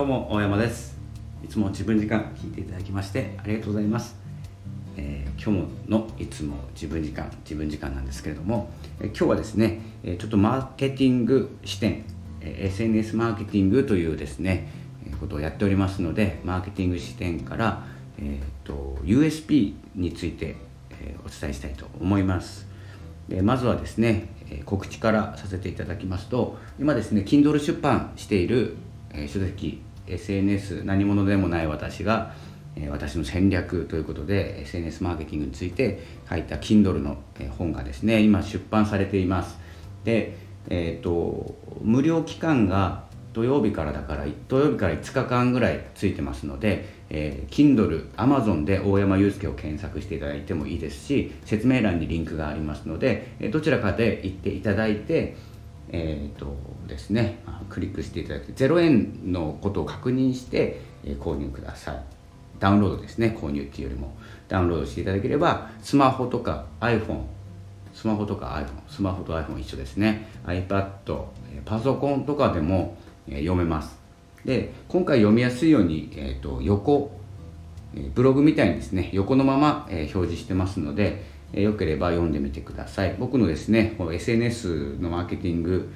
どうも大山です。いつも自分時間聞いていただきましてありがとうございます、えー、今日のいつも自分時間自分時間なんですけれども、えー、今日はですねちょっとマーケティング視点、え、SNS マーケティングというですねことをやっておりますのでマーケティング視点から、えーと、USP について、えお伝えしたいと思います。でまずはですね告知からさせていただきますと今ですね Kindle 出版している書籍 SNS 何者でもない私が、私の戦略ということで SNS マーケティングについて書いた Kindle の本がですね今出版されています。でえっ、ー、と無料期間が土曜日からだから土曜日から5日間ぐらいついてますので、えー、Kindle、Amazon で大山祐介を検索していただいてもいいですし説明欄にリンクがありますのでどちらかで行っていただいてえーとですね、クリックしていただいて0円のことを確認して、購入ください。ダウンロードですね購入っていうよりも。ダウンロードしていただければスマホとか iPhone スマホとか iPhone スマホと iPhone 一緒ですね。iPad パソコンとかでも、読めます。で今回読みやすいように、えーと、横ブログみたいにですね横のまま、表示してますのでよければ読んでみてください。僕のですね SNS のマーケティング、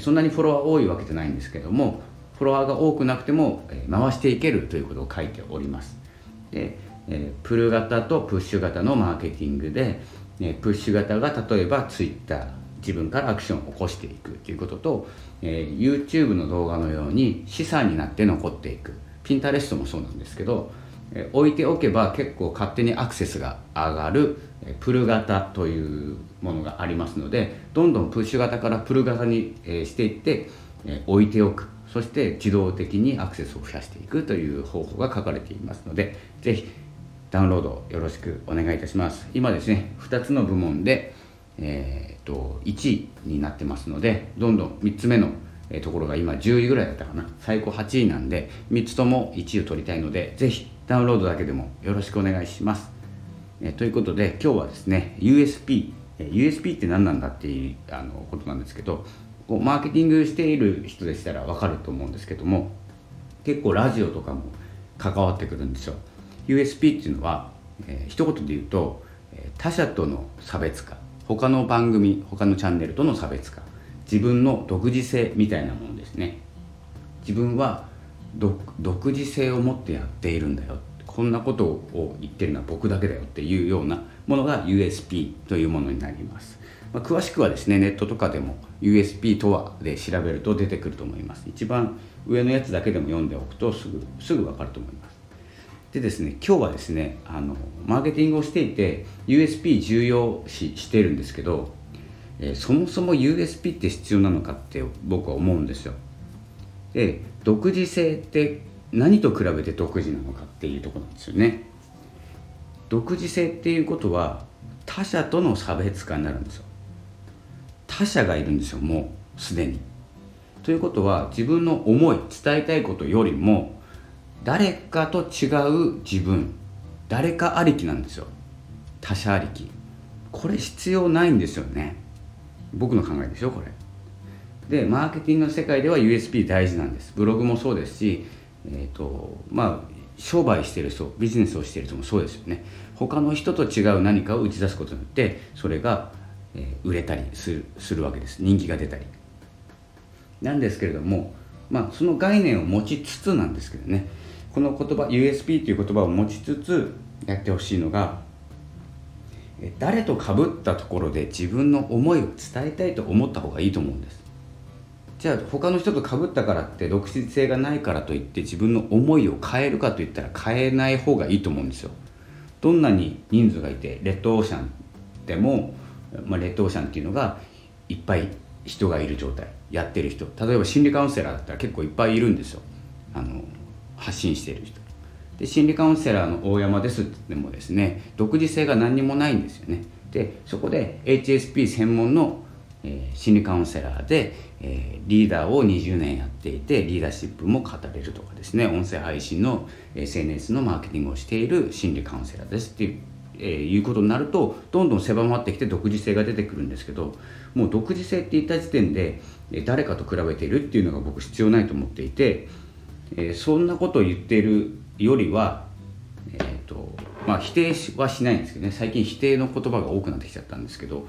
そんなにフォロワー多いわけじゃないんですけどもフォロワーが多くなくても、回していけるということを書いております。で、プル型とプッシュ型のマーケティングで、プッシュ型が例えば Twitter 自分からアクションを起こしていくということと、え YouTube の動画のように資産になって残っていく。ピンタレストもそうなんですけど置いておけば結構勝手にアクセスが上がるプル型というものがありますのでどんどんプッシュ型からプル型にしていって置いておく。そして自動的にアクセスを増やしていくという方法が書かれていますのでぜひダウンロードよろしくお願いいたします。今ですね2つの部門で、えー、と1位になってますのでどんどん3つ目のところが今10位ぐらいだったかな。最高8位なんで3つとも1位を取りたいのでぜひダウンロードだけでもよろしくお願いします。えということで今日はですね USP USP って何なんだっていうあのことなんですけどこうマーケティングしている人でしたら分かると思うんですけども結構ラジオとかも関わってくるんですよ USP っていうのは、えー、一言で言うと他者との差別化他の番組他のチャンネルとの差別化自分の独自性みたいなものですね自分は独自性を持ってやっているんだよ。こんなことを言ってるのは僕だけだよっていうようなものが USP というものになります、まあ、詳しくはですねネットとかでも USP とはで調べると出てくると思います。一番上のやつだけでも読んでおくとすぐすぐ分かると思います。でですね今日はですねあのマーケティングをしていて USP 重要視してるんですけど、えー、そもそも USP って必要なのかって僕は思うんですよ。で独自性って何と比べて独自なのかっていうとこなんですよね。独自性っていうことは他者との差別化になるんですよ。他者がいるんですよもうすでに。ということは自分の思い伝えたいことよりも誰かと違う自分誰かありきなんですよ。他者ありき。これ必要ないんですよね。僕の考えでしょこれ。でマーケティングの世界では USP 大事なんです。ブログもそうですし、えーとまあ、商売してる人ビジネスをしてる人もそうですよね。他の人と違う何かを打ち出すことによってそれが、えー、売れたりするするわけです。人気が出たり。なんですけれども、まあ、その概念を持ちつつなんですけどね。この言葉 USP という言葉を持ちつつやってほしいのが誰と被ったところで自分の思いを伝えたいと思った方がいいと思うんです。じゃあ他の人と被ったからって独自性がないからといって自分の思いを変えるかといったら変えない方がいいと思うんですよ。どんなに人数がいてレッドオーシャンでも、まあ、レッドオーシャンっていうのがいっぱい人がいる状態。やってる人。例えば心理カウンセラーだったら結構いっぱいいるんですよ。あの発信している人。で心理カウンセラーの大山ですってもですね独自性が何にもないんですよね。でそこで HSP 専門のえー、心理カウンセラーで、えー、リーダーを20年やっていてリーダーシップも語れるとかですね。音声配信の SNS のマーケティングをしている心理カウンセラーですっていう,、えー、いうことになるとどんどん狭まってきて独自性が出てくるんですけどもう独自性って言った時点で誰かと比べているっていうのが僕必要ないと思っていてえー、そんなことを言っているよりは、えーとまあ、否定はしないんですけどね。最近否定の言葉が多くなってきちゃったんですけど、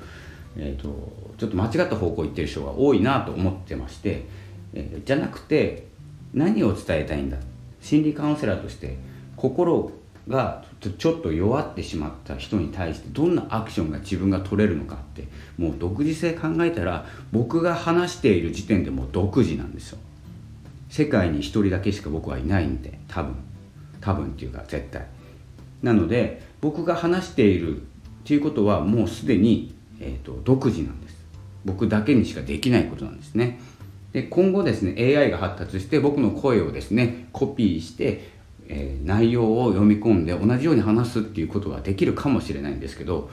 えーと、ちょっと間違った方向行ってる人が多いなと思ってまして、えー、じゃなくて何を伝えたいんだ？心理カウンセラーとして心がちょっと弱ってしまった人に対してどんなアクションが自分が取れるのかってもう独自性考えたら僕が話している時点でもう独自なんですよ。世界に一人だけしか僕はいないんで多分。多分っていうか絶対。なので僕が話しているっていうことはもうすでに、えーと、独自なんです。僕だけにしかできないことなんですね。で今後ですね AI が発達して僕の声をですねコピーして、えー、内容を読み込んで同じように話すっていうことができるかもしれないんですけど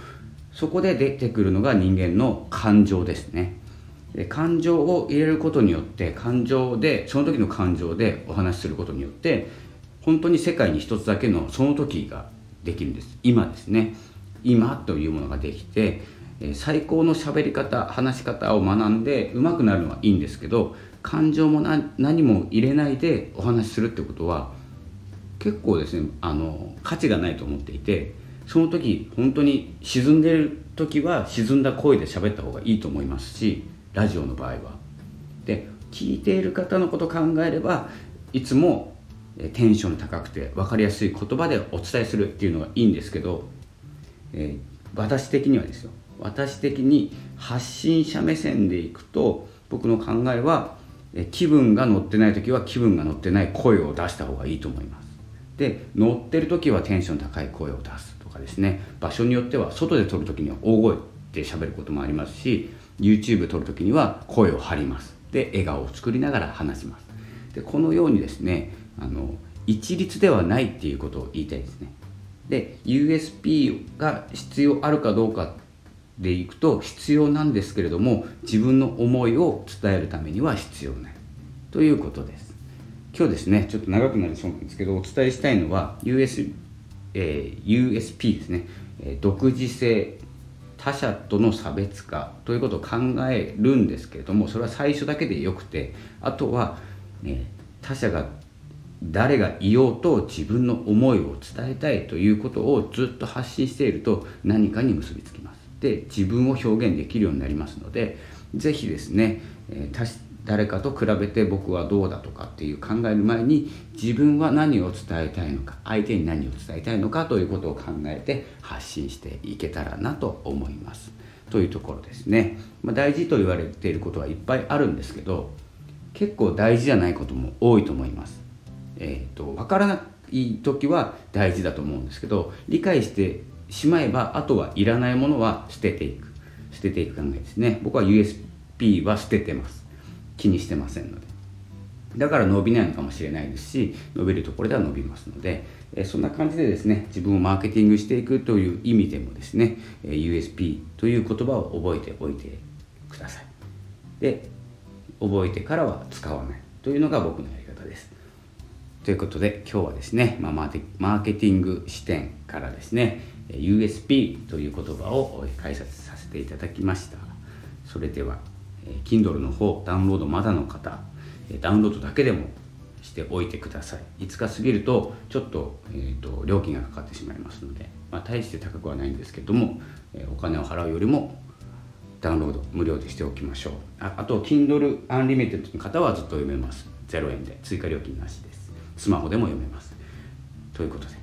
そこで出てくるのが人間の感情ですね。で感情を入れることによって感情でその時の感情でお話しすることによって本当に世界に一つだけのその時ができるんです。今ですね。今というものができて最高の喋り方話し方を学んで上手くなるのはいいんですけど感情も何も入れないでお話しするってことは結構ですねあの価値がないと思っていてその時本当に沈んでる時は沈んだ声で喋った方がいいと思いますしラジオの場合は。で聞いている方のこと考えればいつもテンション高くて分かりやすい言葉でお伝えするっていうのがいいんですけど、えー、私的にはですよ私的に発信者目線でいくと僕の考えは気分が乗ってない時は気分が乗ってない声を出した方がいいと思います。で乗ってる時はテンション高い声を出すとかですね。場所によっては外で撮る時には大声で喋ることもありますし YouTube 撮る時には声を張ります。で笑顔を作りながら話します。でこのようにですねあの一律ではないっていうことを言いたいですね。で USP が必要あるかどうかでいくと必要なんですけれども自分の思いを伝えるためには必要ない。ということです。今日ですねちょっと長くなりそうなんですけどお伝えしたいのは US、えー、USP ですね、え、独自性他者との差別化ということを考えるんですけれどもそれは最初だけでよくてあとは、ね、他者が誰がいようと自分の思いを伝えたいということをずっと発信していると何かに結びつきます。で自分を表現できるようになりますので是非ですね、えー、誰かと比べて僕はどうだとかっていう考える前に自分は何を伝えたいのか相手に何を伝えたいのかということを考えて発信していけたらなと思います。というところですね、まあ、大事と言われていることはいっぱいあるんですけど結構大事じゃないことも多いと思います。えーと、分からない時は大事だと思うんですけど理解してしまえばあとはいらないものは捨てていく。捨てていく考えですね。僕は USP は捨ててます。気にしてませんので。だから伸びないのかもしれないですし伸びるところでは伸びますので、そんな感じでですね自分をマーケティングしていくという意味でもですね、USP という言葉を覚えておいてください。で覚えてからは使わない。というのが僕のやり方です。ということで今日はですね、まあ、マーケティング視点からですね USP という言葉を解説させていただきました。それでは Kindle の方ダウンロードまだの方ダウンロードだけでもしておいてください。5日過ぎるとちょっと,、えーと、料金がかかってしまいますので、まあ、大して高くはないんですけども、お金を払うよりもダウンロード無料でしておきましょう。ああと Kindle Unlimited の方はずっと読めます。0円で追加料金なしです。スマホでも読めます。ということで、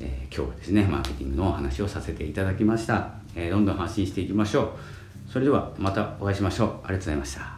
えー、今日はですねマーケティングのお話をさせていただきました、えー、どんどん発信していきましょう。それではまたお会いしましょう。ありがとうございました。